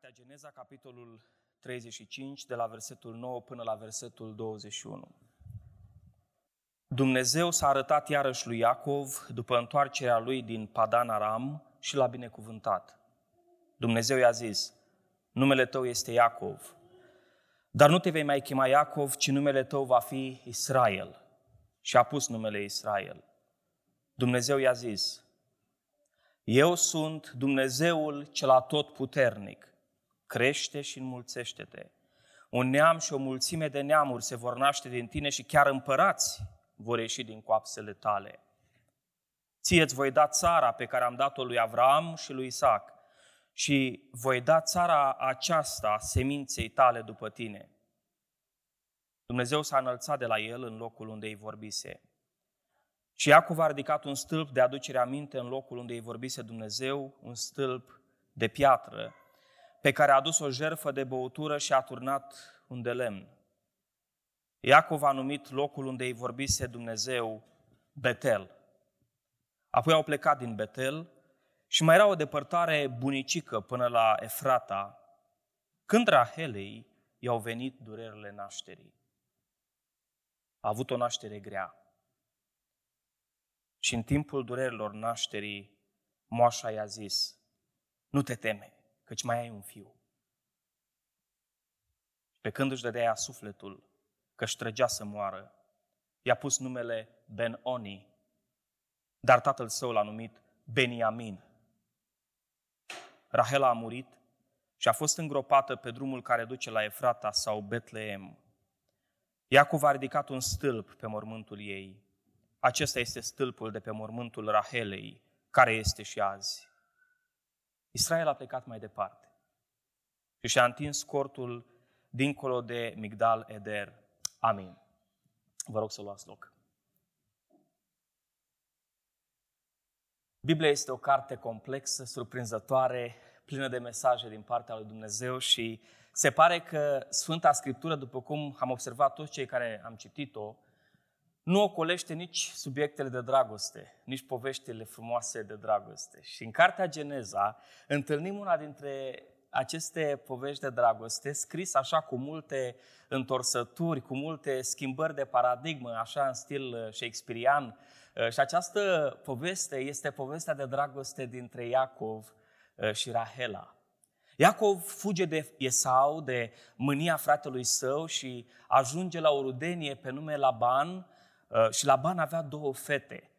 Cartea Geneza, capitolul 35, de la versetul 9 până la versetul 21. Dumnezeu s-a arătat iarăși lui Iacov după întoarcerea lui din Padan Aram și l-a binecuvântat. Dumnezeu i-a zis, numele tău este Iacov, dar nu te vei mai chema Iacov, ci numele tău va fi Israel. Și a pus numele Israel. Dumnezeu i-a zis, eu sunt Dumnezeul cel atotputernic, crește și înmulțește-te. Un neam și o mulțime de neamuri se vor naște din tine și chiar împărați vor ieși din coapsele tale. Ție îți voi da țara pe care am dat-o lui Avram și lui Isaac și voi da țara aceasta seminței tale după tine. Dumnezeu s-a înălțat de la el în locul unde îi vorbise. Și Iacov a ridicat un stâlp de aducere aminte în locul unde îi vorbise Dumnezeu, un stâlp de piatră, pe care a adus o jerfă de băutură și a turnat un de lemn. Iacov a numit locul unde îi vorbise Dumnezeu Betel. Apoi au plecat din Betel și mai era o depărtare bunicică până la Efrata, când Rahelei i-au venit durerile nașterii. A avut o naștere grea. Și în timpul durerilor nașterii, moașa i-a zis, nu te teme, căci mai ai un fiu. Pe când își dădea sufletul că își trăgea să moară, i-a pus numele Ben-Oni, dar tatăl său l-a numit Beniamin. Rahela a murit și a fost îngropată pe drumul care duce la Efrata sau Betleem. Iacov a ridicat un stâlp pe mormântul ei. Acesta este stâlpul de pe mormântul Rahelei, care este și azi. Israel a plecat mai departe și și-a întins cortul dincolo de Migdal Eder. Amin. Vă rog să luați loc. Biblia este o carte complexă, surprinzătoare, plină de mesaje din partea lui Dumnezeu și se pare că Sfânta Scriptură, după cum am observat toți cei care am citit-o, nu ocolește nici subiectele de dragoste, nici poveștile frumoase de dragoste. Și în Cartea Geneza întâlnim una dintre aceste povești de dragoste, scris așa cu multe întorsături, cu multe schimbări de paradigmă, așa în stil uh, shakespearian. Uh, și această poveste este povestea de dragoste dintre Iacov uh, și Rahela. Iacov fuge de Esau, de mânia fratelui său și ajunge la o rudenie pe nume Laban și Laban avea două fete.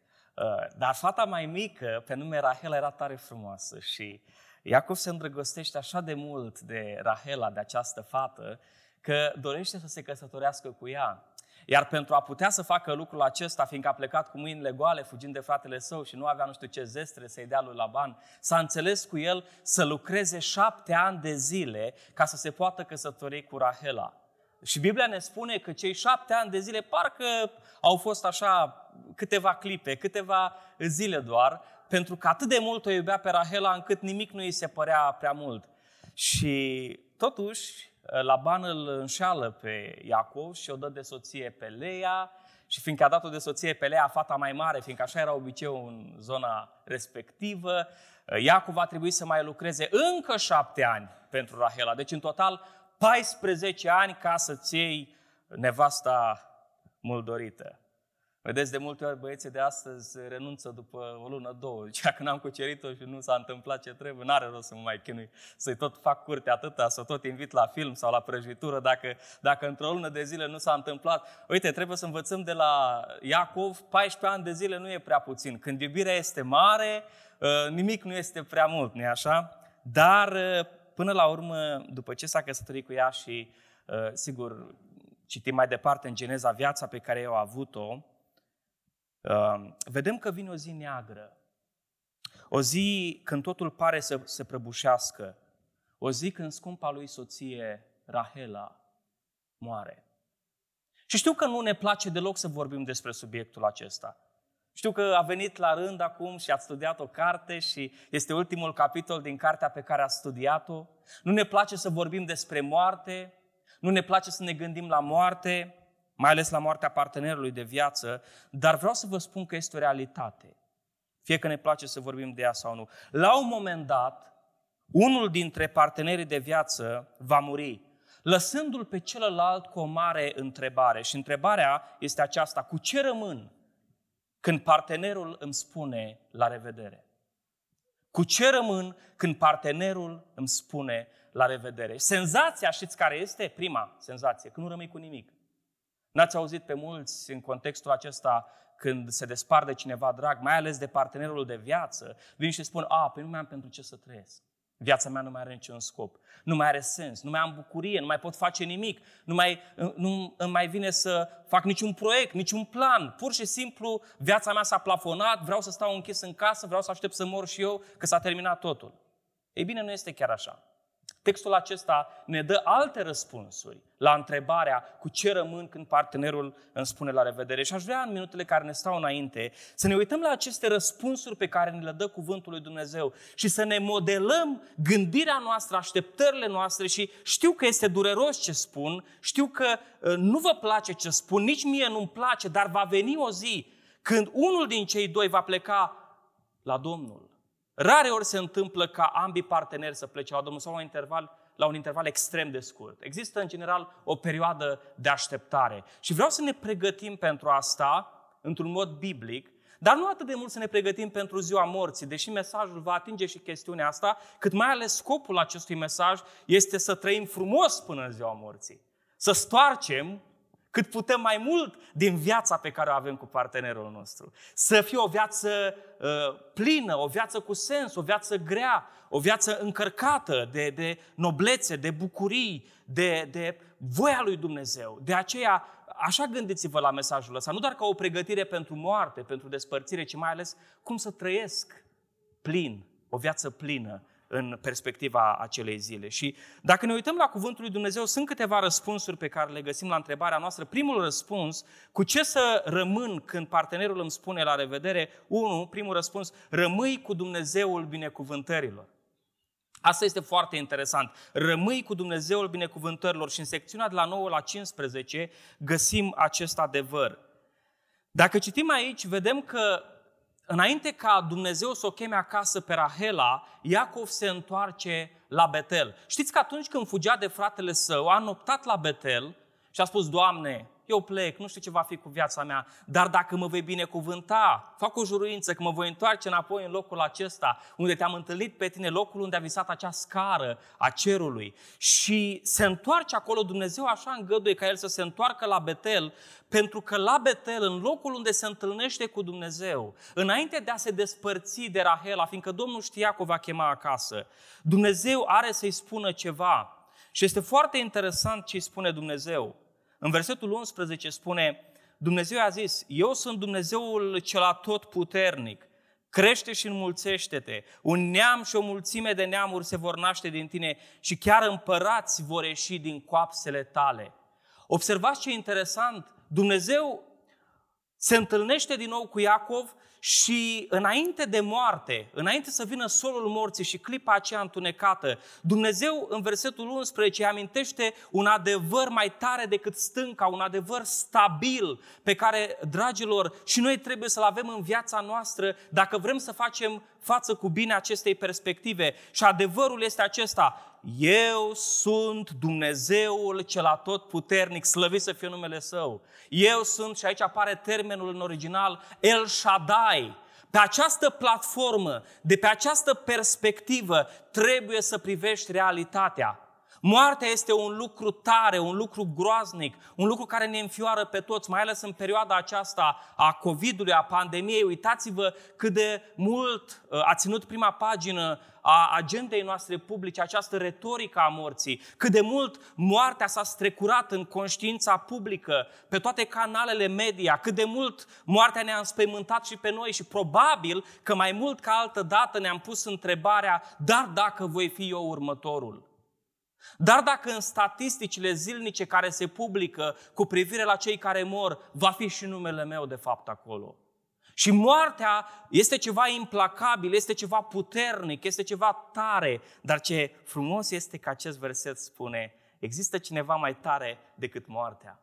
Dar fata mai mică, pe nume Rahela, era tare frumoasă și Iacov se îndrăgostește așa de mult de Rahela, de această fată, că dorește să se căsătorească cu ea. Iar pentru a putea să facă lucrul acesta, fiindcă a plecat cu mâinile goale, fugind de fratele său și nu avea nu știu ce zestre să-i dea lui Laban, s-a înțeles cu el să lucreze șapte ani de zile ca să se poată căsători cu Rahela. Și Biblia ne spune că cei șapte ani de zile parcă au fost așa câteva clipe, câteva zile doar, pentru că atât de mult o iubea pe Rahela încât nimic nu îi se părea prea mult. Și totuși, Laban îl înșeală pe Iacov și o dă de soție pe Leia și fiindcă a dat-o de soție pe Leia, fata mai mare, fiindcă așa era obiceiul în zona respectivă, Iacov va trebui să mai lucreze încă șapte ani pentru Rahela. Deci, în total, 14 ani ca să-ți iei nevasta mult dorită. Vedeți, de multe ori băieții de astăzi renunță după o lună, două. Zicea că n-am cucerit-o și nu s-a întâmplat ce trebuie, n-are rost să mă mai chinui, să-i tot fac curte atâta, să tot invit la film sau la prăjitură, dacă, dacă într-o lună de zile nu s-a întâmplat. Uite, trebuie să învățăm de la Iacov, 14 ani de zile nu e prea puțin. Când iubirea este mare, ă, nimic nu este prea mult, nu așa? Dar ă, până la urmă, după ce s-a căsătorit cu ea și, ă, sigur, citim mai departe în Geneza viața pe care eu a avut-o, vedem că vine o zi neagră, o zi când totul pare să se prăbușească, o zi când scumpa lui soție, Rahela, moare. Și știu că nu ne place deloc să vorbim despre subiectul acesta. Știu că a venit la rând acum și ați studiat o carte și este ultimul capitol din cartea pe care ați studiat-o. Nu ne place să vorbim despre moarte, nu ne place să ne gândim la moarte, mai ales la moartea partenerului de viață, dar vreau să vă spun că este o realitate. Fie că ne place să vorbim de ea sau nu. La un moment dat, unul dintre partenerii de viață va muri, lăsându-l pe celălalt cu o mare întrebare. Și întrebarea este aceasta, cu ce rămân când partenerul îmi spune la revedere? Cu ce rămân când partenerul îmi spune la revedere? Senzația, știți care este? Prima senzație, că nu rămâi cu nimic. N-ați auzit pe mulți în contextul acesta când se despar de cineva drag, mai ales de partenerul de viață, vin și spun, a, păi nu mai am pentru ce să trăiesc. Viața mea nu mai are niciun scop, nu mai are sens, nu mai am bucurie, nu mai pot face nimic, nu mai, nu îmi mai vine să fac niciun proiect, niciun plan. Pur și simplu, viața mea s-a plafonat, vreau să stau închis în casă, vreau să aștept să mor și eu, că s-a terminat totul. Ei bine, nu este chiar așa. Textul acesta ne dă alte răspunsuri la întrebarea cu ce rămân când partenerul îmi spune la revedere. Și aș vrea în minutele care ne stau înainte să ne uităm la aceste răspunsuri pe care ne le dă Cuvântul lui Dumnezeu și să ne modelăm gândirea noastră, așteptările noastre și știu că este dureros ce spun, știu că uh, nu vă place ce spun, nici mie nu-mi place, dar va veni o zi când unul din cei doi va pleca la Domnul Rare ori se întâmplă ca ambii parteneri să plece la Domnul sau la un interval, la un interval extrem de scurt. Există, în general, o perioadă de așteptare. Și vreau să ne pregătim pentru asta, într-un mod biblic, dar nu atât de mult să ne pregătim pentru ziua morții, deși mesajul va atinge și chestiunea asta, cât mai ales scopul acestui mesaj este să trăim frumos până în ziua morții. Să stoarcem cât putem mai mult din viața pe care o avem cu partenerul nostru. Să fie o viață uh, plină, o viață cu sens, o viață grea, o viață încărcată de, de noblețe, de bucurii, de, de voia lui Dumnezeu. De aceea, așa gândiți-vă la mesajul ăsta, nu doar ca o pregătire pentru moarte, pentru despărțire, ci mai ales cum să trăiesc plin, o viață plină în perspectiva acelei zile. Și dacă ne uităm la Cuvântul lui Dumnezeu, sunt câteva răspunsuri pe care le găsim la întrebarea noastră. Primul răspuns, cu ce să rămân când partenerul îmi spune la revedere? Unu, primul răspuns, rămâi cu Dumnezeul binecuvântărilor. Asta este foarte interesant. Rămâi cu Dumnezeul binecuvântărilor și în secțiunea de la 9 la 15 găsim acest adevăr. Dacă citim aici, vedem că înainte ca Dumnezeu să o cheme acasă pe Rahela, Iacov se întoarce la Betel. Știți că atunci când fugea de fratele său, a noptat la Betel și a spus, Doamne, eu plec, nu știu ce va fi cu viața mea, dar dacă mă vei binecuvânta, fac o juruință că mă voi întoarce înapoi în locul acesta, unde te-am întâlnit pe tine, locul unde a visat acea scară a cerului. Și se întoarce acolo, Dumnezeu așa îngăduie ca el să se întoarcă la Betel, pentru că la Betel, în locul unde se întâlnește cu Dumnezeu, înainte de a se despărți de Rahela, fiindcă Domnul știa că o va chema acasă, Dumnezeu are să-i spună ceva. Și este foarte interesant ce îi spune Dumnezeu. În versetul 11 spune, Dumnezeu a zis, eu sunt Dumnezeul cel atot puternic, crește și înmulțește-te, un neam și o mulțime de neamuri se vor naște din tine și chiar împărați vor ieși din coapsele tale. Observați ce interesant, Dumnezeu se întâlnește din nou cu Iacov și înainte de moarte, înainte să vină solul morții și clipa aceea întunecată, Dumnezeu în versetul 11 amintește un adevăr mai tare decât stânca, un adevăr stabil pe care, dragilor, și noi trebuie să-l avem în viața noastră dacă vrem să facem față cu bine acestei perspective. Și adevărul este acesta, eu sunt Dumnezeul cel atot puternic, slăvit să fie numele Său. Eu sunt, și aici apare termenul în original, El Shaddai. Pe această platformă, de pe această perspectivă, trebuie să privești realitatea. Moartea este un lucru tare, un lucru groaznic, un lucru care ne înfioară pe toți, mai ales în perioada aceasta a COVID-ului, a pandemiei. Uitați-vă cât de mult uh, a ținut prima pagină a agendei noastre publice, această retorică a morții, cât de mult moartea s-a strecurat în conștiința publică, pe toate canalele media, cât de mult moartea ne-a înspăimântat și pe noi și probabil că mai mult ca altă dată ne-am pus întrebarea, dar dacă voi fi eu următorul? Dar dacă în statisticile zilnice care se publică cu privire la cei care mor, va fi și numele meu de fapt acolo. Și moartea este ceva implacabil, este ceva puternic, este ceva tare, dar ce frumos este că acest verset spune, există cineva mai tare decât moartea.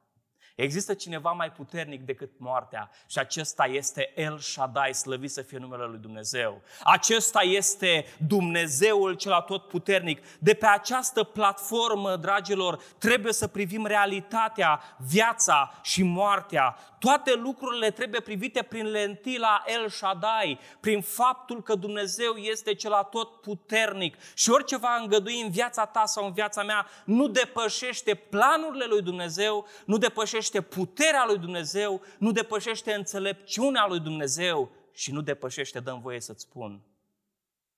Există cineva mai puternic decât moartea și acesta este El Shaddai, slăvit să fie numele Lui Dumnezeu. Acesta este Dumnezeul cel tot puternic. De pe această platformă, dragilor, trebuie să privim realitatea, viața și moartea. Toate lucrurile trebuie privite prin lentila El Shaddai, prin faptul că Dumnezeu este cel tot puternic și orice va îngădui în viața ta sau în viața mea nu depășește planurile lui Dumnezeu, nu depășește depășește puterea lui Dumnezeu, nu depășește înțelepciunea lui Dumnezeu și nu depășește, dăm voie să-ți spun,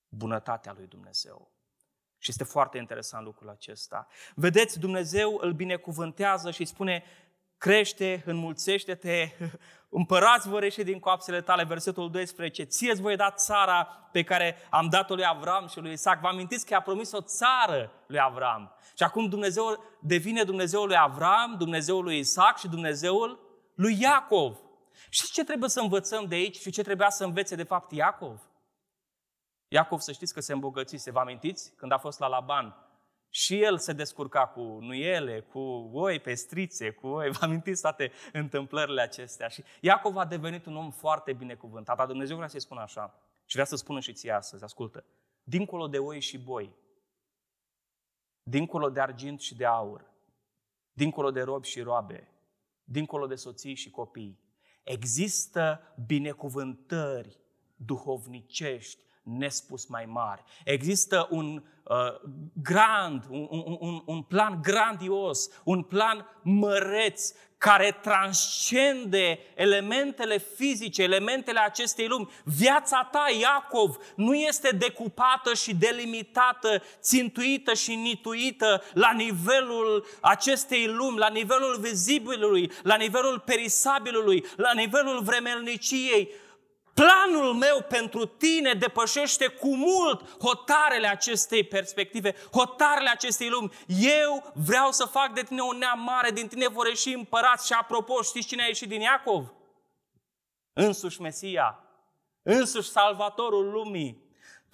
bunătatea lui Dumnezeu. Și este foarte interesant lucrul acesta. Vedeți, Dumnezeu îl binecuvântează și îi spune, crește, înmulțește-te, împărați vă reșe din coapsele tale, versetul 12, ție îți voi da țara pe care am dat-o lui Avram și lui Isaac. Vă amintiți că i-a promis o țară lui Avram. Și acum Dumnezeu devine Dumnezeul lui Avram, Dumnezeul lui Isaac și Dumnezeul lui Iacov. Și ce trebuie să învățăm de aici și ce trebuia să învețe de fapt Iacov? Iacov, să știți că se îmbogățise, vă amintiți? Când a fost la Laban, și el se descurca cu nuiele, cu oi, pestrițe, cu oi. Vă amintiți toate întâmplările acestea? Și Iacov a devenit un om foarte binecuvântat. Dar Dumnezeu vrea să-i spună așa. Și vrea să spună și ție astăzi, ascultă. Dincolo de oi și boi, dincolo de argint și de aur, dincolo de robi și roabe, dincolo de soții și copii, există binecuvântări duhovnicești nespus mai mari. Există un uh, grand, un, un, un plan grandios, un plan măreț care transcende elementele fizice, elementele acestei lumi. Viața ta, Iacov, nu este decupată și delimitată, țintuită și nituită la nivelul acestei lumi, la nivelul vizibilului, la nivelul perisabilului, la nivelul vremelniciei Planul meu pentru tine depășește cu mult hotarele acestei perspective, hotarele acestei lumi. Eu vreau să fac de tine un neam mare, din tine vor ieși împărați. Și apropo, știți cine a ieșit din Iacov? Însuși Mesia, însuși Salvatorul lumii.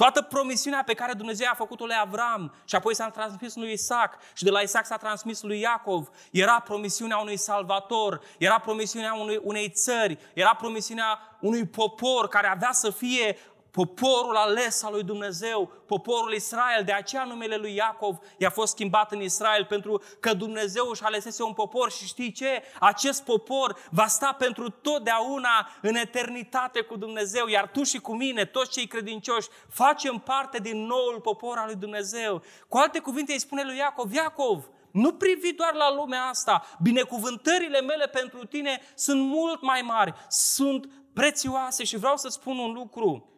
Toată promisiunea pe care Dumnezeu a făcut-o lui Avram și apoi s-a transmis lui Isaac și de la Isaac s-a transmis lui Iacov, era promisiunea unui salvator, era promisiunea unui, unei țări, era promisiunea unui popor care avea să fie poporul ales al lui Dumnezeu, poporul Israel, de aceea numele lui Iacov i-a fost schimbat în Israel, pentru că Dumnezeu își alesese un popor și știi ce? Acest popor va sta pentru totdeauna în eternitate cu Dumnezeu, iar tu și cu mine, toți cei credincioși, facem parte din noul popor al lui Dumnezeu. Cu alte cuvinte îi spune lui Iacov, Iacov, nu privi doar la lumea asta. Binecuvântările mele pentru tine sunt mult mai mari, sunt prețioase și vreau să spun un lucru.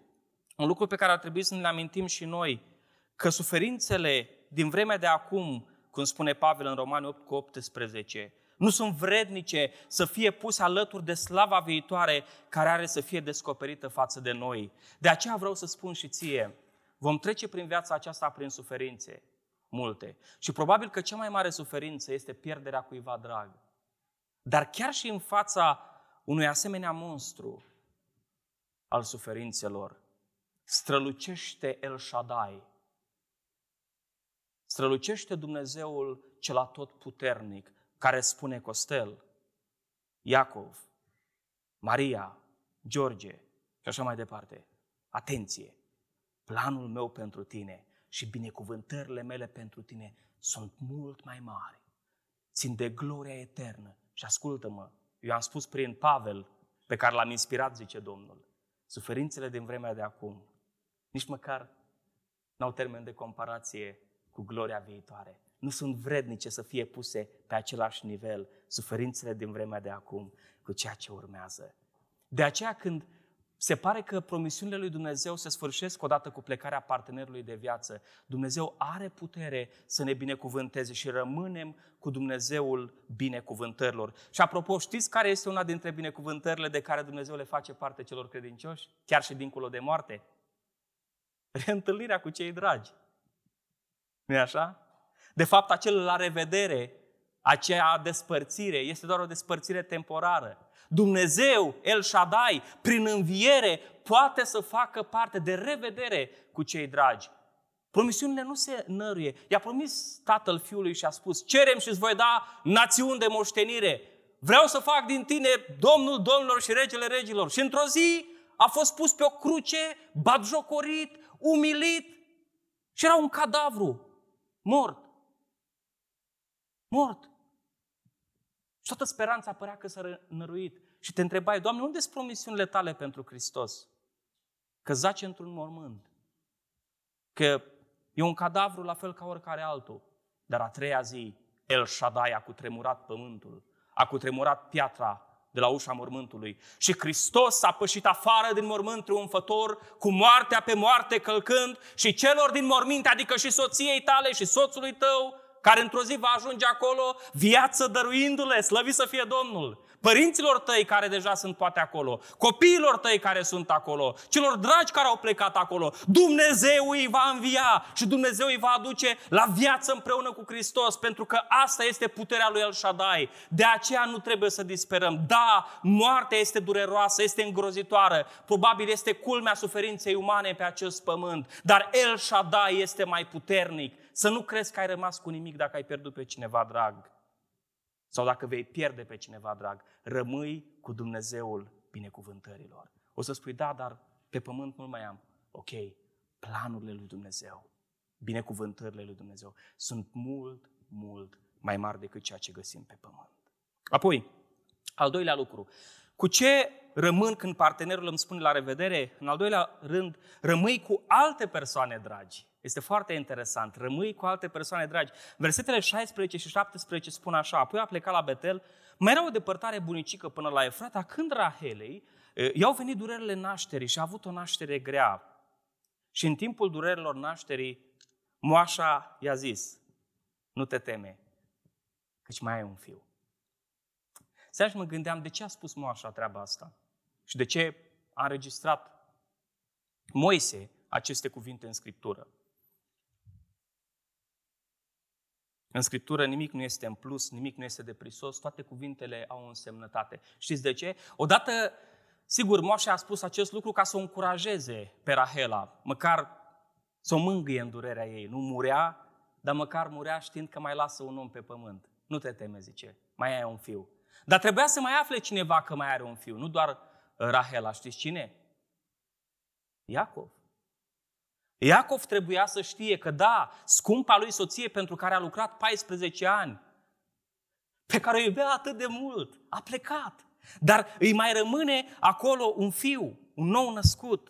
Un lucru pe care ar trebui să ne amintim și noi, că suferințele din vremea de acum, cum spune Pavel în Romani 8 cu 18, nu sunt vrednice să fie puse alături de slava viitoare care are să fie descoperită față de noi. De aceea vreau să spun și ție, vom trece prin viața aceasta prin suferințe multe. Și probabil că cea mai mare suferință este pierderea cuiva drag. Dar chiar și în fața unui asemenea monstru al suferințelor, strălucește El Shaddai, strălucește Dumnezeul cel atot puternic, care spune Costel, Iacov, Maria, George și așa mai departe. Atenție! Planul meu pentru tine și binecuvântările mele pentru tine sunt mult mai mari. Țin de gloria eternă. Și ascultă-mă, eu am spus prin Pavel, pe care l-am inspirat, zice Domnul, suferințele din vremea de acum nici măcar n-au termen de comparație cu gloria viitoare. Nu sunt vrednice să fie puse pe același nivel suferințele din vremea de acum cu ceea ce urmează. De aceea când se pare că promisiunile lui Dumnezeu se sfârșesc odată cu plecarea partenerului de viață. Dumnezeu are putere să ne binecuvânteze și rămânem cu Dumnezeul binecuvântărilor. Și apropo, știți care este una dintre binecuvântările de care Dumnezeu le face parte celor credincioși? Chiar și dincolo de moarte? Reîntâlnirea cu cei dragi. nu așa? De fapt, acel la revedere, acea despărțire, este doar o despărțire temporară. Dumnezeu, El Shaddai, prin înviere, poate să facă parte de revedere cu cei dragi. Promisiunile nu se năruie. I-a promis tatăl fiului și a spus, cerem și îți voi da națiuni de moștenire. vreau să fac din tine Domnul Domnilor și Regele Regilor. Și într-o zi a fost pus pe o cruce, batjocorit, umilit și era un cadavru mort. Mort. Și toată speranța părea că s-a năruit. Și te întrebai, Doamne, unde sunt promisiunile tale pentru Hristos? Că zace într-un mormânt. Că e un cadavru la fel ca oricare altul. Dar a treia zi, El Shaddai a cutremurat pământul, a cutremurat piatra de la ușa mormântului. Și Hristos a pășit afară din mormânt triumfător, cu moartea pe moarte călcând și celor din morminte, adică și soției tale și soțului tău, care într-o zi va ajunge acolo, viață dăruindu-le, slăvi să fie Domnul părinților tăi care deja sunt poate acolo, copiilor tăi care sunt acolo, celor dragi care au plecat acolo. Dumnezeu îi va învia și Dumnezeu îi va aduce la viață împreună cu Hristos, pentru că asta este puterea lui El Shaddai. De aceea nu trebuie să disperăm. Da, moartea este dureroasă, este îngrozitoare, probabil este culmea suferinței umane pe acest pământ, dar El Shaddai este mai puternic. Să nu crezi că ai rămas cu nimic dacă ai pierdut pe cineva drag. Sau dacă vei pierde pe cineva drag, rămâi cu Dumnezeul binecuvântărilor. O să spui, da, dar pe pământ nu mai am. Ok, planurile lui Dumnezeu, binecuvântările lui Dumnezeu sunt mult, mult mai mari decât ceea ce găsim pe pământ. Apoi, al doilea lucru, cu ce rămân când partenerul îmi spune la revedere? În al doilea rând, rămâi cu alte persoane dragi. Este foarte interesant. Rămâi cu alte persoane dragi. Versetele 16 și 17 spun așa. Apoi a plecat la Betel. Mai era o depărtare bunicică până la Efrata, când Rahelei i-au venit durerile nașterii și a avut o naștere grea. Și în timpul durerilor nașterii, moașa i-a zis, nu te teme, căci mai ai un fiu. Seara și mă gândeam, de ce a spus moașa treaba asta? Și de ce a înregistrat Moise aceste cuvinte în Scriptură? În Scriptură nimic nu este în plus, nimic nu este de prisos, toate cuvintele au o însemnătate. Știți de ce? Odată, sigur, Moșe a spus acest lucru ca să o încurajeze pe Rahela, măcar să o mângâie în durerea ei. Nu murea, dar măcar murea știind că mai lasă un om pe pământ. Nu te teme, zice, mai ai un fiu. Dar trebuia să mai afle cineva că mai are un fiu, nu doar Rahela. Știți cine? Iacov. Iacov trebuia să știe că da, scumpa lui soție pentru care a lucrat 14 ani, pe care o iubea atât de mult, a plecat. Dar îi mai rămâne acolo un fiu, un nou născut,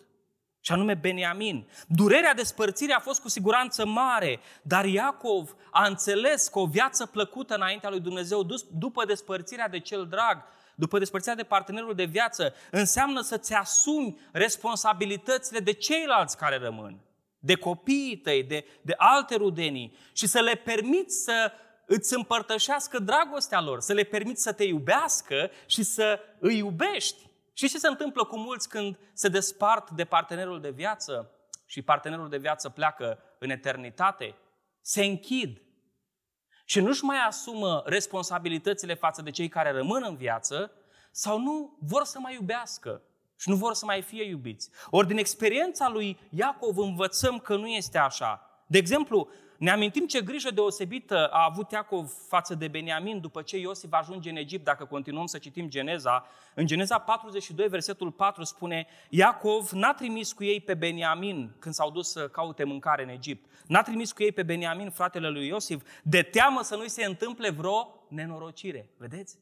și anume Beniamin. Durerea despărțirii a fost cu siguranță mare, dar Iacov a înțeles că o viață plăcută înaintea lui Dumnezeu, după despărțirea de cel drag, după despărțirea de partenerul de viață, înseamnă să-ți asumi responsabilitățile de ceilalți care rămân de copiii tăi, de, de alte rudenii și să le permiți să îți împărtășească dragostea lor, să le permiți să te iubească și să îi iubești. Și ce se întâmplă cu mulți când se despart de partenerul de viață și partenerul de viață pleacă în eternitate? Se închid și nu-și mai asumă responsabilitățile față de cei care rămân în viață sau nu vor să mai iubească și nu vor să mai fie iubiți. Ori din experiența lui Iacov învățăm că nu este așa. De exemplu, ne amintim ce grijă deosebită a avut Iacov față de Beniamin după ce Iosif ajunge în Egipt, dacă continuăm să citim Geneza. În Geneza 42, versetul 4 spune, Iacov n-a trimis cu ei pe Beniamin când s-au dus să caute mâncare în Egipt. N-a trimis cu ei pe Beniamin, fratele lui Iosif, de teamă să nu-i se întâmple vreo nenorocire. Vedeți?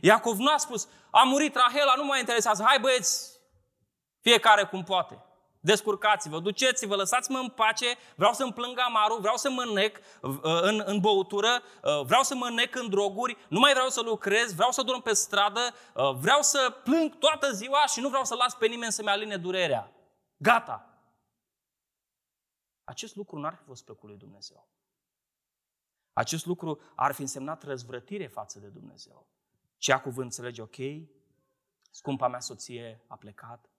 Iacov nu a spus, a murit Rahela, nu mă interesează, hai băieți, fiecare cum poate. Descurcați-vă, duceți-vă, lăsați-mă în pace, vreau să-mi plâng amarul, vreau să mă nec uh, în, în băutură, uh, vreau să mă nec în droguri, nu mai vreau să lucrez, vreau să dorm pe stradă, uh, vreau să plâng toată ziua și nu vreau să las pe nimeni să-mi aline durerea. Gata! Acest lucru n-ar fi fost plăcut lui Dumnezeu. Acest lucru ar fi însemnat răzvrătire față de Dumnezeu. Ce a cuvânt înțelege, ok, scumpa mea soție a plecat,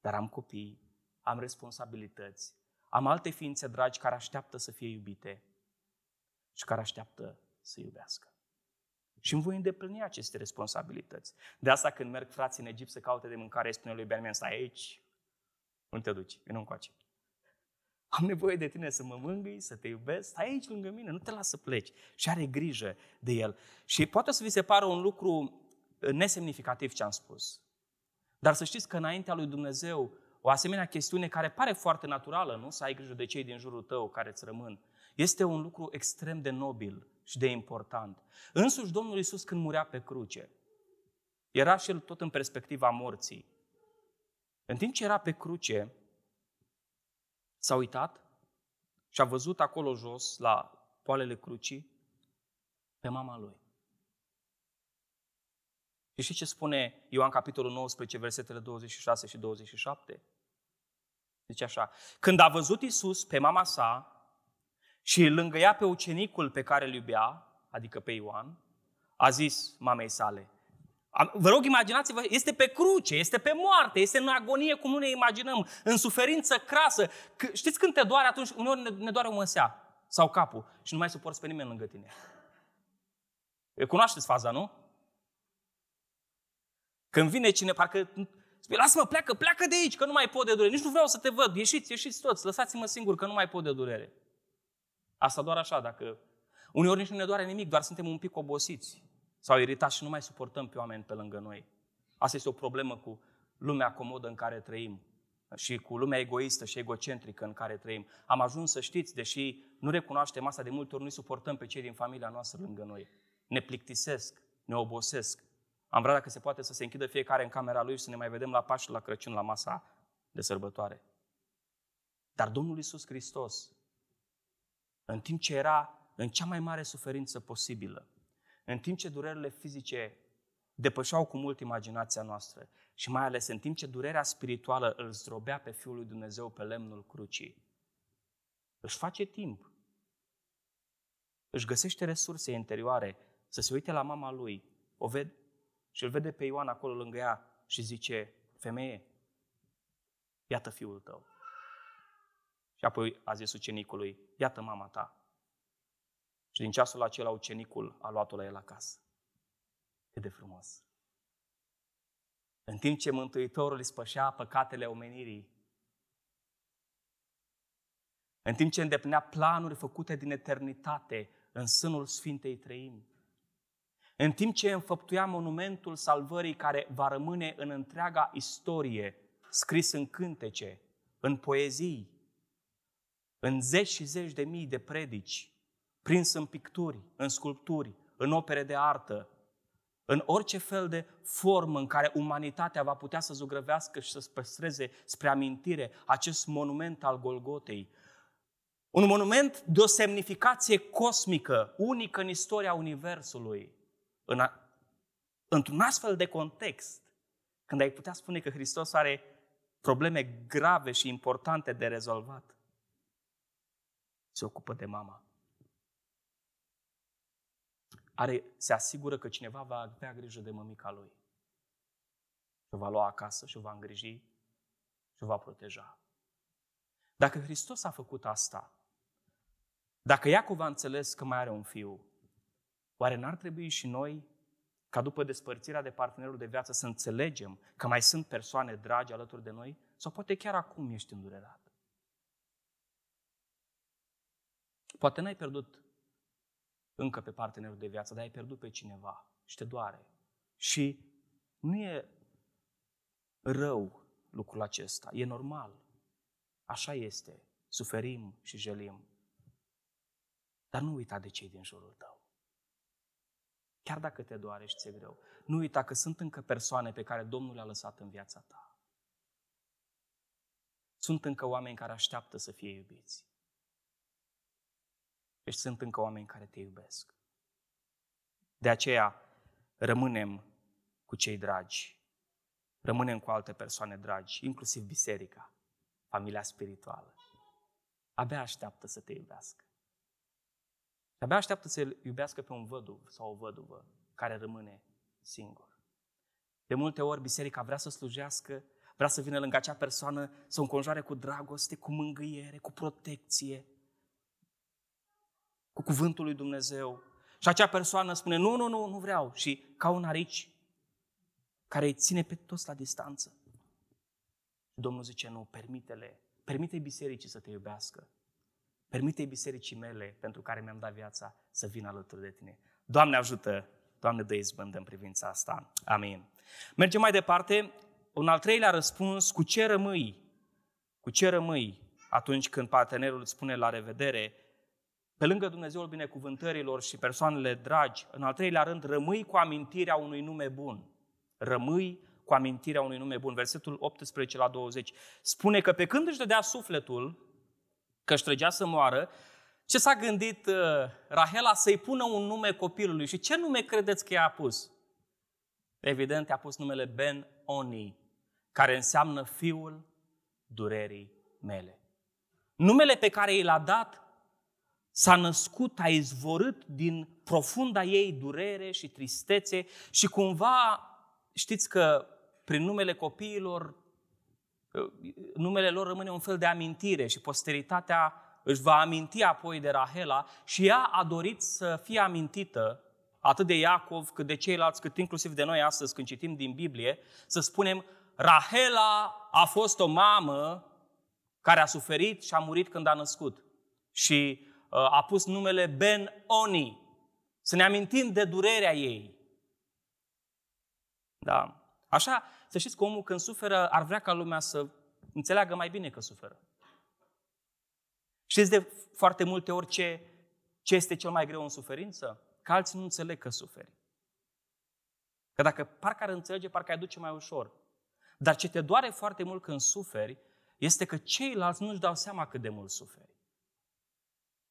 dar am copii, am responsabilități, am alte ființe dragi care așteaptă să fie iubite și care așteaptă să iubească. Și îmi voi îndeplini aceste responsabilități. De asta când merg frații în Egipt să caute de mâncare, spune lui Benjamin, stai aici, nu te duci, vină încoace. Am nevoie de tine să mă mângâi, să te iubesc, stai aici lângă mine, nu te las să pleci. Și are grijă de el. Și poate să vi se pară un lucru nesemnificativ ce am spus. Dar să știți că înaintea lui Dumnezeu, o asemenea chestiune care pare foarte naturală, nu? Să ai grijă de cei din jurul tău care îți rămân, este un lucru extrem de nobil și de important. Însuși Domnul Iisus când murea pe cruce, era și el tot în perspectiva morții. În timp ce era pe cruce, s-a uitat și a văzut acolo jos, la poalele crucii, pe mama lui. Și știți ce spune Ioan capitolul 19, versetele 26 și 27? Zice așa, când a văzut Isus pe mama sa și lângă ea pe ucenicul pe care îl iubea, adică pe Ioan, a zis mamei sale, Vă rog, imaginați-vă, este pe cruce, este pe moarte, este în agonie cum nu ne imaginăm, în suferință crasă. Știți când te doare atunci? Uneori ne doare o măsea sau capul și nu mai suporți pe nimeni lângă tine. Cunoașteți faza, nu? Când vine cine, parcă spune, lasă-mă, pleacă, pleacă de aici, că nu mai pot de durere. Nici nu vreau să te văd, ieșiți, ieșiți toți, lăsați-mă singur, că nu mai pot de durere. Asta doar așa, dacă... Uneori nici nu ne doare nimic, doar suntem un pic obosiți sau iritați și nu mai suportăm pe oameni pe lângă noi. Asta este o problemă cu lumea comodă în care trăim și cu lumea egoistă și egocentrică în care trăim. Am ajuns să știți, deși nu recunoaștem asta, de multe ori nu suportăm pe cei din familia noastră lângă noi. Ne plictisesc, ne obosesc. Am vrea, dacă se poate, să se închidă fiecare în camera lui și să ne mai vedem la Paști la Crăciun, la masa de sărbătoare. Dar Domnul Isus Hristos, în timp ce era în cea mai mare suferință posibilă, în timp ce durerile fizice depășeau cu mult imaginația noastră și mai ales în timp ce durerea spirituală îl zdrobea pe Fiul lui Dumnezeu pe lemnul crucii, își face timp, își găsește resurse interioare să se uite la mama lui, o ved și îl vede pe Ioan acolo lângă ea și zice, femeie, iată fiul tău. Și apoi a zis ucenicului, iată mama ta. Și din ceasul acela ucenicul a luat-o la el acasă. Cât de frumos! În timp ce Mântuitorul îi spășea păcatele omenirii, în timp ce îndeplinea planuri făcute din eternitate în sânul Sfintei Trăimi, în timp ce înfăptuia monumentul salvării care va rămâne în întreaga istorie, scris în cântece, în poezii, în zeci și zeci de mii de predici, prins în picturi, în sculpturi, în opere de artă, în orice fel de formă în care umanitatea va putea să zugrăvească și să păstreze spre amintire acest monument al Golgotei. Un monument de o semnificație cosmică, unică în istoria Universului. În a, într-un astfel de context, când ai putea spune că Hristos are probleme grave și importante de rezolvat, se ocupă de mama are, se asigură că cineva va avea grijă de mămica lui. Și o va lua acasă și o va îngriji și o va proteja. Dacă Hristos a făcut asta, dacă Iacov a înțeles că mai are un fiu, oare n-ar trebui și noi, ca după despărțirea de partenerul de viață, să înțelegem că mai sunt persoane dragi alături de noi? Sau poate chiar acum ești îndurerat? Poate n-ai pierdut încă pe partenerul de viață, dar ai pierdut pe cineva și te doare. Și nu e rău lucrul acesta, e normal. Așa este. Suferim și jelim. Dar nu uita de cei din jurul tău. Chiar dacă te doare și ți-e greu, nu uita că sunt încă persoane pe care Domnul le-a lăsat în viața ta. Sunt încă oameni care așteaptă să fie iubiți. Deci sunt încă oameni care te iubesc. De aceea rămânem cu cei dragi, rămânem cu alte persoane dragi, inclusiv biserica, familia spirituală. Abia așteaptă să te iubească. Abia așteaptă să iubească pe un văduv sau o văduvă care rămâne singur. De multe ori biserica vrea să slujească, vrea să vină lângă acea persoană, să o înconjoare cu dragoste, cu mângâiere, cu protecție, cu cuvântul lui Dumnezeu. Și acea persoană spune, nu, nu, nu, nu vreau. Și ca un arici care îi ține pe toți la distanță. Domnul zice, nu, permite-le permite bisericii să te iubească. Permite bisericii mele, pentru care mi-am dat viața, să vină alături de tine. Doamne ajută, Doamne dă izbândă în privința asta. Amin. Mergem mai departe. Un al treilea răspuns, cu ce rămâi? Cu ce rămâi atunci când partenerul îți spune la revedere? Pe lângă Dumnezeul binecuvântărilor și persoanele dragi, în al treilea rând, rămâi cu amintirea unui nume bun. Rămâi cu amintirea unui nume bun. Versetul 18 la 20 spune că pe când își dădea sufletul, că își trăgea să moară, ce s-a gândit uh, Rahela să-i pună un nume copilului? Și ce nume credeți că i-a pus? Evident, i-a pus numele Ben Oni, care înseamnă fiul durerii mele. Numele pe care i l-a dat s-a născut, a izvorât din profunda ei durere și tristețe și cumva știți că prin numele copiilor, numele lor rămâne un fel de amintire și posteritatea își va aminti apoi de Rahela și ea a dorit să fie amintită atât de Iacov cât de ceilalți, cât inclusiv de noi astăzi când citim din Biblie, să spunem, Rahela a fost o mamă care a suferit și a murit când a născut. Și uh, a pus numele Ben Oni. Să ne amintim de durerea ei. Da. Așa, să știți că omul când suferă ar vrea ca lumea să înțeleagă mai bine că suferă. Știți de foarte multe ori ce, ce este cel mai greu în suferință? Că alții nu înțeleg că suferi. Că dacă parcă ar înțelege, parcă ai duce mai ușor. Dar ce te doare foarte mult când suferi, este că ceilalți nu-și dau seama cât de mult suferi.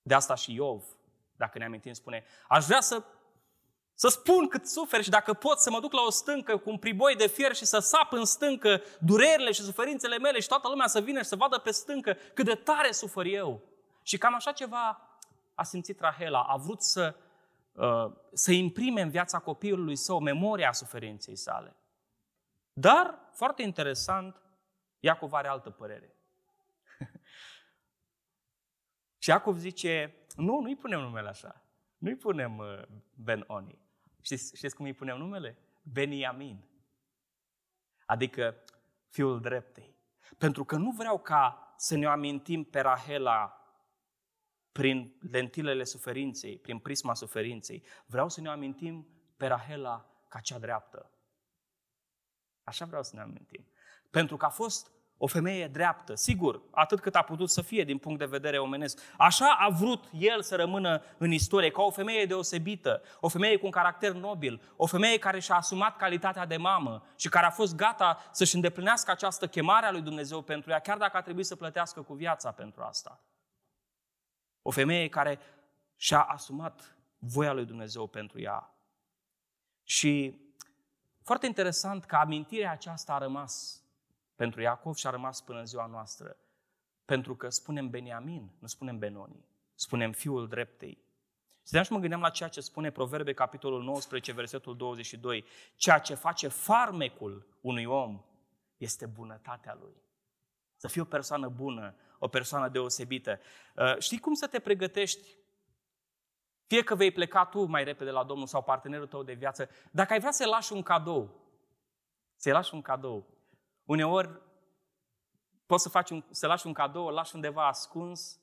De asta și Iov, dacă ne amintim, spune, aș vrea să să spun cât suferi și dacă pot să mă duc la o stâncă cu un priboi de fier și să sap în stâncă durerile și suferințele mele și toată lumea să vină și să vadă pe stâncă cât de tare sufăr eu. Și cam așa ceva a simțit Rahela. A vrut să, uh, să imprime în viața copilului său memoria suferinței sale. Dar, foarte interesant, Iacov are altă părere. Și Iacov zice, nu, nu-i punem numele așa. Nu-i punem uh, Ben Oni. Știți, știți cum îi punem numele? Beniamin. Adică fiul dreptei. Pentru că nu vreau ca să ne amintim pe Rahela prin lentilele suferinței, prin prisma suferinței. Vreau să ne amintim pe Rahela ca cea dreaptă. Așa vreau să ne amintim. Pentru că a fost o femeie dreaptă, sigur, atât cât a putut să fie din punct de vedere omenesc. Așa a vrut el să rămână în istorie, ca o femeie deosebită, o femeie cu un caracter nobil, o femeie care și-a asumat calitatea de mamă și care a fost gata să-și îndeplinească această chemare a lui Dumnezeu pentru ea, chiar dacă a trebuit să plătească cu viața pentru asta. O femeie care și-a asumat voia lui Dumnezeu pentru ea. Și foarte interesant că amintirea aceasta a rămas pentru Iacov și a rămas până în ziua noastră. Pentru că spunem Beniamin, nu spunem Benoni, spunem fiul dreptei. Stăteam și mă gândeam la ceea ce spune Proverbe, capitolul 19, versetul 22. Ceea ce face farmecul unui om este bunătatea lui. Să fii o persoană bună, o persoană deosebită. Uh, știi cum să te pregătești? Fie că vei pleca tu mai repede la Domnul sau partenerul tău de viață, dacă ai vrea să-i lași un cadou, să-i lași un cadou, Uneori poți să, faci un, să lași un cadou, îl lași undeva ascuns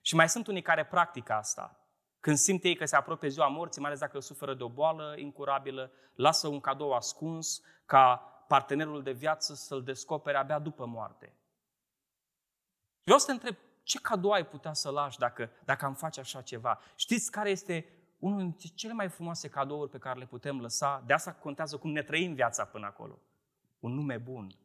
și mai sunt unii care practică asta. Când simt ei că se apropie ziua morții, mai ales dacă suferă de o boală incurabilă, lasă un cadou ascuns ca partenerul de viață să-l descopere abia după moarte. Vreau să te întreb, ce cadou ai putea să lași dacă, dacă am face așa ceva? Știți care este unul dintre cele mai frumoase cadouri pe care le putem lăsa? De asta contează cum ne trăim viața până acolo. Un nume bun,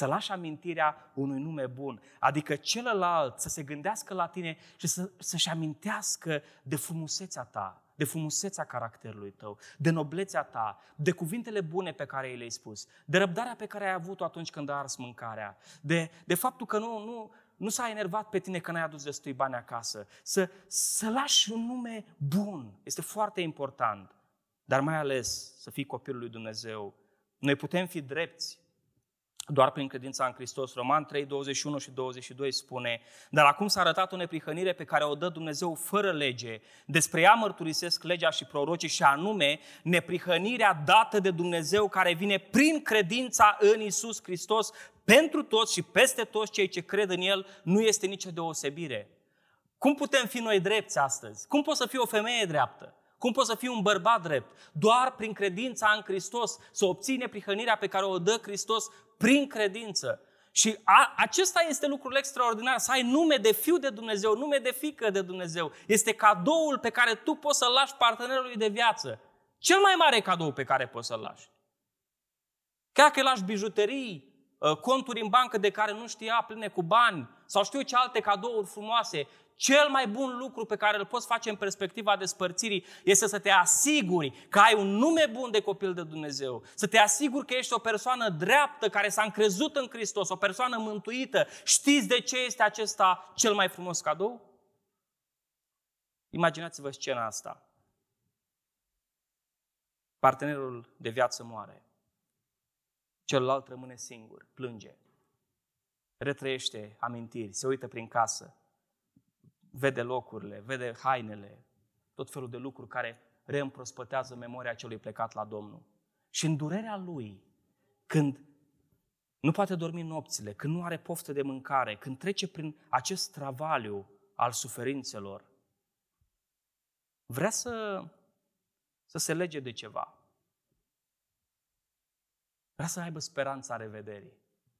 să lași amintirea unui nume bun, adică celălalt să se gândească la tine și să, să-și amintească de frumusețea ta, de frumusețea caracterului tău, de noblețea ta, de cuvintele bune pe care le-ai spus, de răbdarea pe care ai avut-o atunci când ai ars mâncarea, de, de faptul că nu, nu, nu s-a enervat pe tine că n-ai adus destui bani acasă. Să, să lași un nume bun este foarte important, dar mai ales să fii copilul lui Dumnezeu. Noi putem fi drepți, doar prin credința în Hristos. Roman 3, 21 și 22 spune, dar acum s-a arătat o neprihănire pe care o dă Dumnezeu fără lege. Despre ea mărturisesc legea și prorocii și anume neprihănirea dată de Dumnezeu care vine prin credința în Isus Hristos pentru toți și peste toți cei ce cred în El, nu este nicio deosebire. Cum putem fi noi drepți astăzi? Cum poți să fii o femeie dreaptă? Cum poți să fii un bărbat drept? Doar prin credința în Hristos, să obții neprihănirea pe care o dă Hristos prin credință. Și a, acesta este lucrul extraordinar, să ai nume de fiu de Dumnezeu, nume de fică de Dumnezeu. Este cadoul pe care tu poți să-l lași partenerului de viață. Cel mai mare cadou pe care poți să-l lași. Chiar că lași bijuterii, ă, conturi în bancă de care nu știa pline cu bani, sau știu ce alte cadouri frumoase, cel mai bun lucru pe care îl poți face în perspectiva despărțirii este să te asiguri că ai un nume bun de copil de Dumnezeu, să te asiguri că ești o persoană dreaptă care s-a încrezut în Hristos, o persoană mântuită. Știți de ce este acesta cel mai frumos cadou? Imaginați-vă scena asta. Partenerul de viață moare. Celălalt rămâne singur, plânge, retrăiește amintiri, se uită prin casă, vede locurile, vede hainele, tot felul de lucruri care reîmprospătează memoria celui plecat la Domnul. Și în durerea lui, când nu poate dormi nopțile, când nu are poftă de mâncare, când trece prin acest travaliu al suferințelor, vrea să, să se lege de ceva. Vrea să aibă speranța revederii,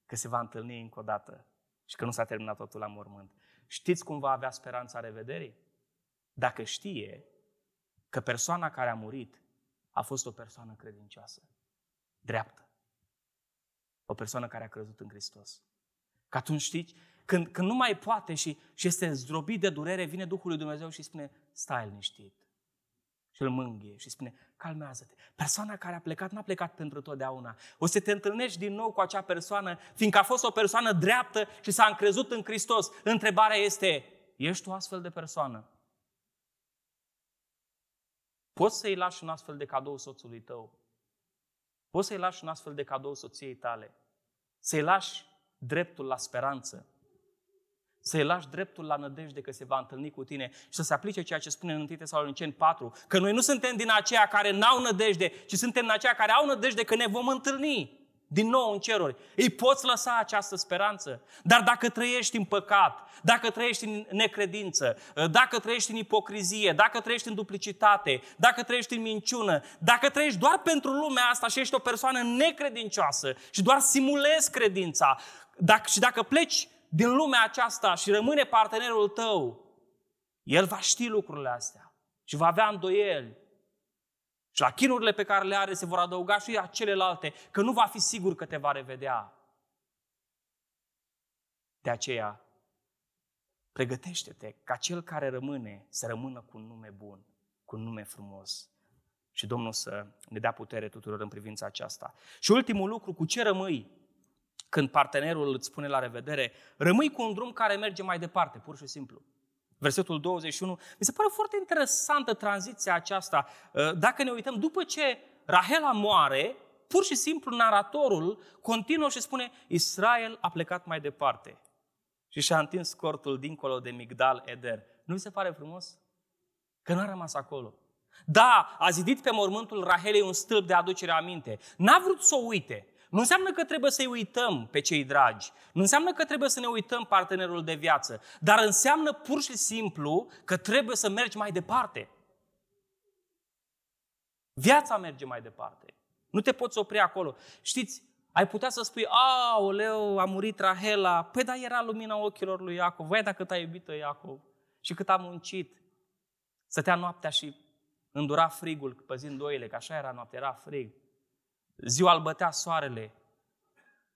că se va întâlni încă o dată și că nu s-a terminat totul la mormânt. Știți cum va avea speranța revederii? Dacă știe că persoana care a murit a fost o persoană credincioasă, dreaptă. O persoană care a crezut în Hristos. Că atunci știți, când, când nu mai poate și, și este zdrobit de durere, vine Duhul lui Dumnezeu și spune, stai liniștit. Și îl mânghie și spune, calmează-te. Persoana care a plecat n-a plecat pentru totdeauna. O să te întâlnești din nou cu acea persoană, fiindcă a fost o persoană dreaptă și s-a încrezut în Hristos. Întrebarea este, ești tu astfel de persoană? Poți să-i lași un astfel de cadou soțului tău? Poți să-i lași un astfel de cadou soției tale? Să-i lași dreptul la speranță? Să-i lași dreptul la nădejde că se va întâlni cu tine și să se aplice ceea ce spune în 1 Tesaloniceni 4, că noi nu suntem din aceia care n-au nădejde, ci suntem din aceia care au nădejde că ne vom întâlni din nou în ceruri. Îi poți lăsa această speranță. Dar dacă trăiești în păcat, dacă trăiești în necredință, dacă trăiești în ipocrizie, dacă trăiești în duplicitate, dacă trăiești în minciună, dacă trăiești doar pentru lumea asta și ești o persoană necredincioasă și doar simulezi credința, dacă, și dacă pleci din lumea aceasta și rămâne partenerul tău, el va ști lucrurile astea și va avea îndoieli. Și la chinurile pe care le are se vor adăuga și celelalte, că nu va fi sigur că te va revedea. De aceea, pregătește-te ca cel care rămâne să rămână cu un nume bun, cu un nume frumos. Și Domnul să ne dea putere tuturor în privința aceasta. Și ultimul lucru, cu ce rămâi? Când partenerul îți spune la revedere, rămâi cu un drum care merge mai departe, pur și simplu. Versetul 21. Mi se pare foarte interesantă tranziția aceasta. Uh, dacă ne uităm, după ce Rahela moare, pur și simplu naratorul continuă și spune Israel a plecat mai departe și și-a întins cortul dincolo de Migdal Eder. Nu mi se pare frumos? Că n-a rămas acolo. Da, a zidit pe mormântul Rahelei un stâlp de aducere aminte. N-a vrut să o uite. Nu înseamnă că trebuie să-i uităm pe cei dragi. Nu înseamnă că trebuie să ne uităm partenerul de viață. Dar înseamnă pur și simplu că trebuie să mergi mai departe. Viața merge mai departe. Nu te poți opri acolo. Știți, ai putea să spui, Leo, a murit Rahela. Păi da, era lumina ochilor lui Iacov. Vai dacă te-a iubit Iacov și cât a muncit. Stătea noaptea și îndura frigul păzind oile, că așa era noaptea, era frig. Ziua îl bătea soarele.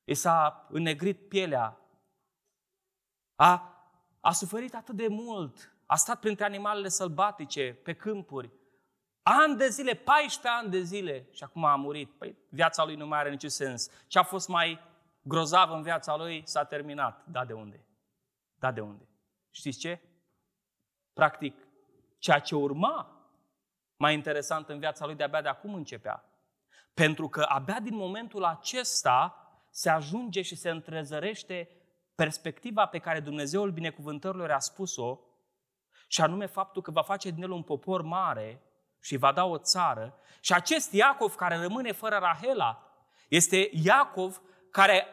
I s-a înnegrit pielea. A, a suferit atât de mult. A stat printre animalele sălbatice, pe câmpuri. Ani de zile, 14 ani de zile și acum a murit. Păi viața lui nu mai are niciun sens. Ce a fost mai grozav în viața lui s-a terminat. Da, de unde? Da, de unde? Știți ce? Practic, ceea ce urma mai interesant în viața lui de-abia de acum începea. Pentru că abia din momentul acesta se ajunge și se întrezărește perspectiva pe care Dumnezeul binecuvântărilor a spus-o, și anume faptul că va face din el un popor mare și va da o țară. Și acest Iacov care rămâne fără Rahela este Iacov care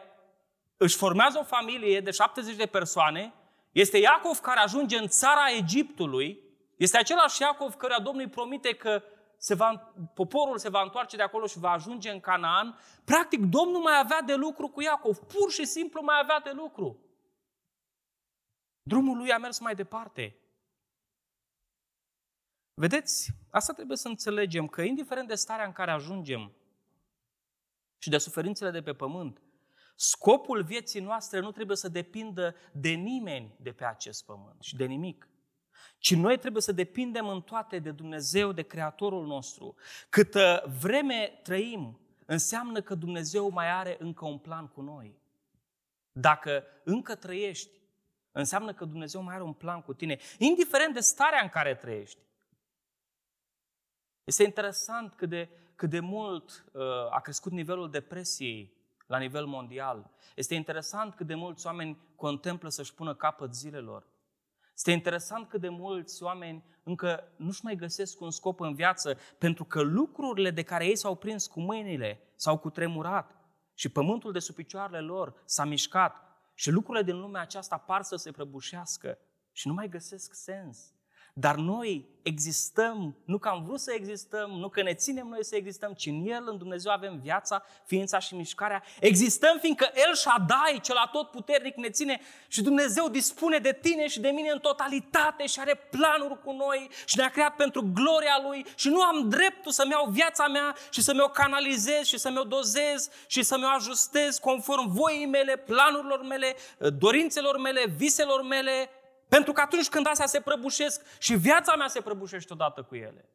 își formează o familie de 70 de persoane, este Iacov care ajunge în țara Egiptului, este același Iacov căruia Domnul îi promite că se va, poporul se va întoarce de acolo și va ajunge în Canaan. Practic, Domnul mai avea de lucru cu Iacov, pur și simplu mai avea de lucru. Drumul lui a mers mai departe. Vedeți, asta trebuie să înțelegem, că indiferent de starea în care ajungem și de suferințele de pe pământ, scopul vieții noastre nu trebuie să depindă de nimeni de pe acest pământ și de nimic. Ci noi trebuie să depindem în toate de Dumnezeu, de Creatorul nostru. Câtă vreme trăim, înseamnă că Dumnezeu mai are încă un plan cu noi. Dacă încă trăiești, înseamnă că Dumnezeu mai are un plan cu tine, indiferent de starea în care trăiești. Este interesant cât de, cât de mult uh, a crescut nivelul depresiei la nivel mondial. Este interesant cât de mulți oameni contemplă să-și pună capăt zilelor. Este interesant cât de mulți oameni încă nu-și mai găsesc un scop în viață pentru că lucrurile de care ei s-au prins cu mâinile s-au cutremurat și pământul de sub picioarele lor s-a mișcat și lucrurile din lumea aceasta par să se prăbușească și nu mai găsesc sens. Dar noi existăm, nu că am vrut să existăm, nu că ne ținem noi să existăm, ci în El, în Dumnezeu, avem viața, ființa și mișcarea. Existăm fiindcă El Shaddai, cel atotputernic, ne ține și Dumnezeu dispune de tine și de mine în totalitate și are planuri cu noi și ne-a creat pentru gloria Lui și nu am dreptul să-mi iau viața mea și să mi-o canalizez și să mi-o dozez și să mi-o ajustez conform voii mele, planurilor mele, dorințelor mele, viselor mele, pentru că atunci când astea se prăbușesc și viața mea se prăbușește odată cu ele.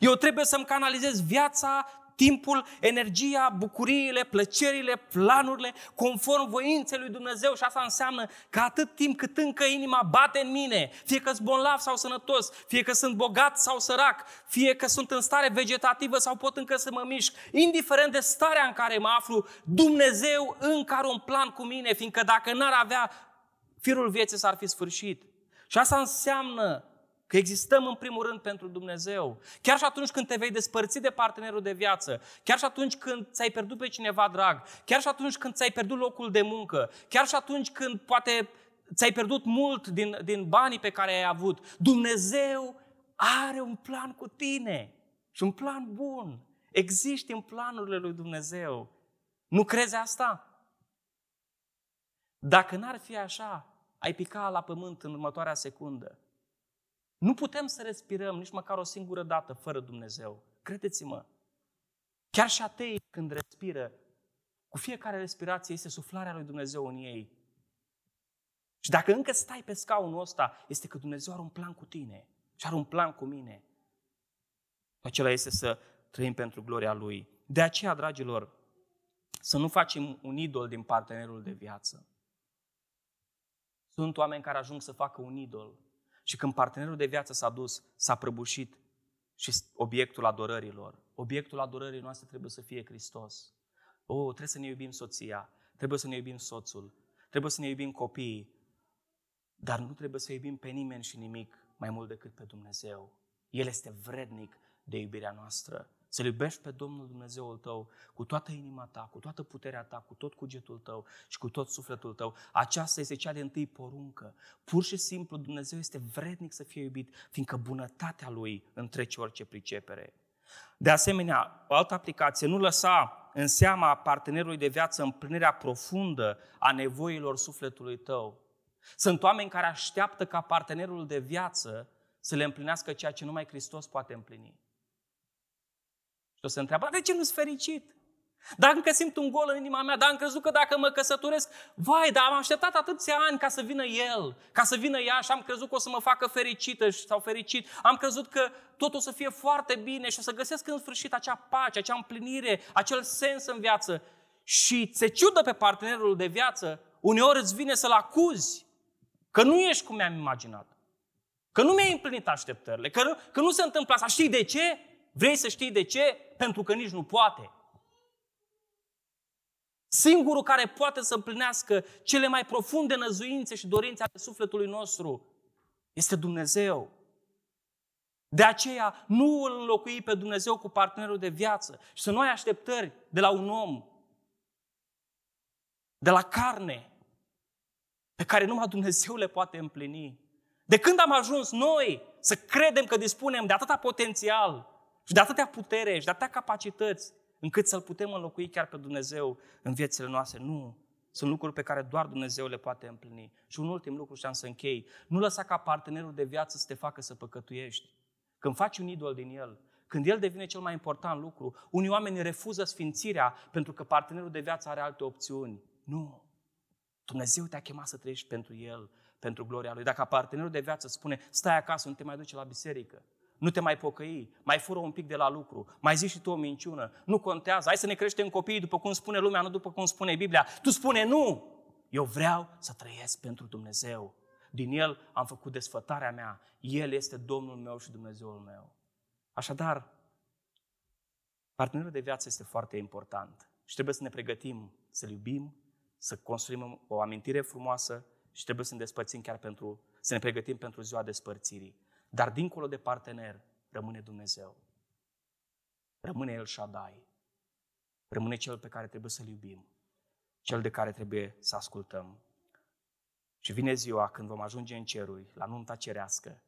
Eu trebuie să-mi canalizez viața, timpul, energia, bucuriile, plăcerile, planurile, conform voinței lui Dumnezeu și asta înseamnă că atât timp cât încă inima bate în mine, fie că sunt bolnav sau sănătos, fie că sunt bogat sau sărac, fie că sunt în stare vegetativă sau pot încă să mă mișc, indiferent de starea în care mă aflu, Dumnezeu încă are un plan cu mine, fiindcă dacă n-ar avea, firul vieții s-ar fi sfârșit. Și asta înseamnă că existăm în primul rând pentru Dumnezeu. Chiar și atunci când te vei despărți de partenerul de viață, chiar și atunci când ți-ai pierdut pe cineva drag, chiar și atunci când ți-ai pierdut locul de muncă, chiar și atunci când poate ți-ai pierdut mult din, din banii pe care ai avut, Dumnezeu are un plan cu tine și un plan bun. Există în planurile lui Dumnezeu. Nu crezi asta? Dacă n-ar fi așa, ai pica la pământ în următoarea secundă. Nu putem să respirăm nici măcar o singură dată fără Dumnezeu. Credeți-mă. Chiar și atei când respiră, cu fiecare respirație este suflarea lui Dumnezeu în ei. Și dacă încă stai pe scaunul ăsta, este că Dumnezeu are un plan cu tine și are un plan cu mine. Acela este să trăim pentru gloria Lui. De aceea, dragilor, să nu facem un idol din partenerul de viață. Sunt oameni care ajung să facă un idol și când partenerul de viață s-a dus, s-a prăbușit și obiectul adorărilor. Obiectul adorării noastre trebuie să fie Hristos. Oh, trebuie să ne iubim soția, trebuie să ne iubim soțul, trebuie să ne iubim copiii, dar nu trebuie să iubim pe nimeni și nimic mai mult decât pe Dumnezeu. El este vrednic de iubirea noastră. Să-L iubești pe Domnul Dumnezeul tău cu toată inima ta, cu toată puterea ta, cu tot cugetul tău și cu tot sufletul tău. Aceasta este cea de întâi poruncă. Pur și simplu Dumnezeu este vrednic să fie iubit, fiindcă bunătatea Lui întrece orice pricepere. De asemenea, o altă aplicație, nu lăsa în seama partenerului de viață împlinirea profundă a nevoilor sufletului tău. Sunt oameni care așteaptă ca partenerul de viață să le împlinească ceea ce numai Hristos poate împlini. Și o să întreabă, de ce nu-s fericit? Dar încă simt un gol în inima mea, dar am crezut că dacă mă căsătoresc, vai, dar am așteptat atâția ani ca să vină el, ca să vină ea și am crezut că o să mă facă fericită sau fericit. Am crezut că totul o să fie foarte bine și o să găsesc în sfârșit acea pace, acea împlinire, acel sens în viață. Și se ciudă pe partenerul de viață, uneori îți vine să-l acuzi că nu ești cum mi-am imaginat. Că nu mi-ai împlinit așteptările, că nu, că nu se întâmplă asta. Știi de ce? Vrei să știi de ce? Pentru că nici nu poate. Singurul care poate să împlinească cele mai profunde năzuințe și dorințe ale sufletului nostru este Dumnezeu. De aceea nu îl înlocui pe Dumnezeu cu partenerul de viață și să nu ai așteptări de la un om, de la carne, pe care numai Dumnezeu le poate împlini. De când am ajuns noi să credem că dispunem de atâta potențial și de atâtea putere și de atâtea capacități încât să-L putem înlocui chiar pe Dumnezeu în viețile noastre? Nu. Sunt lucruri pe care doar Dumnezeu le poate împlini. Și un ultim lucru și am să închei. Nu lăsa ca partenerul de viață să te facă să păcătuiești. Când faci un idol din el, când el devine cel mai important lucru, unii oameni refuză sfințirea pentru că partenerul de viață are alte opțiuni. Nu. Dumnezeu te-a chemat să trăiești pentru el, pentru gloria lui. Dacă partenerul de viață spune, stai acasă, nu te mai duce la biserică, nu te mai pocăi, mai fură un pic de la lucru, mai zici și tu o minciună, nu contează, hai să ne creștem copiii după cum spune lumea, nu după cum spune Biblia. Tu spune nu! Eu vreau să trăiesc pentru Dumnezeu. Din El am făcut desfătarea mea. El este Domnul meu și Dumnezeul meu. Așadar, partenerul de viață este foarte important și trebuie să ne pregătim să-L iubim, să construim o amintire frumoasă și trebuie să ne despărțim chiar pentru, să ne pregătim pentru ziua despărțirii. Dar dincolo de partener rămâne Dumnezeu. Rămâne El Shaddai. Rămâne Cel pe care trebuie să-L iubim. Cel de care trebuie să ascultăm. Și vine ziua când vom ajunge în ceruri, la nunta cerească,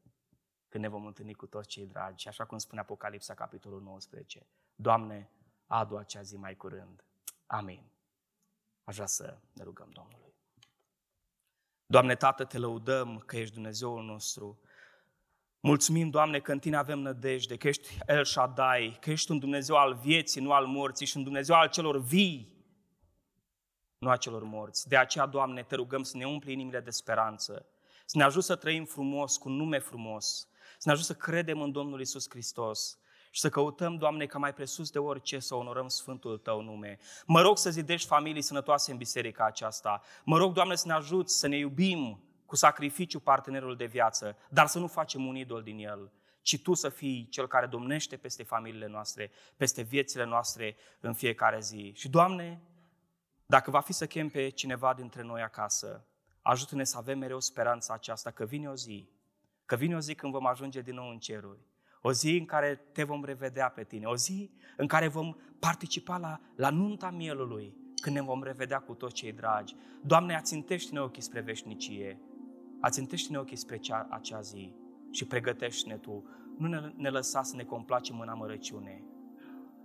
când ne vom întâlni cu toți cei dragi, așa cum spune Apocalipsa, capitolul 19. Doamne, adu acea zi mai curând. Amin. Aș vrea să ne rugăm Domnului. Doamne, Tată, te lăudăm că ești Dumnezeul nostru. Mulțumim, Doamne, că în Tine avem nădejde, că ești El Shaddai, că ești un Dumnezeu al vieții, nu al morții și un Dumnezeu al celor vii, nu a celor morți. De aceea, Doamne, te rugăm să ne umpli inimile de speranță, să ne ajut să trăim frumos, cu un nume frumos, să ne ajut să credem în Domnul Isus Hristos și să căutăm, Doamne, ca mai presus de orice să onorăm Sfântul Tău nume. Mă rog să zidești familii sănătoase în biserica aceasta. Mă rog, Doamne, să ne ajuți să ne iubim cu sacrificiu partenerul de viață, dar să nu facem un idol din el, ci Tu să fii Cel care domnește peste familiile noastre, peste viețile noastre în fiecare zi. Și, Doamne, dacă va fi să chem pe cineva dintre noi acasă, ajută-ne să avem mereu speranța aceasta că vine o zi, că vine o zi când vom ajunge din nou în ceruri, o zi în care te vom revedea pe tine, o zi în care vom participa la, la nunta mielului, când ne vom revedea cu toți cei dragi. Doamne, ațintește-ne ochii spre veșnicie, ațintește-ne ochii spre cea, acea zi și pregătește-ne Tu. Nu ne, ne lăsa să ne complacem în amărăciune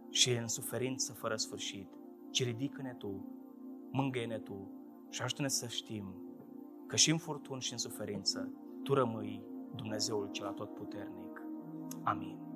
și în suferință fără sfârșit, ci ridică-ne Tu mângâie-ne Tu și ajută-ne să știm că și în furtun și în suferință Tu rămâi Dumnezeul cel atotputernic. Amin.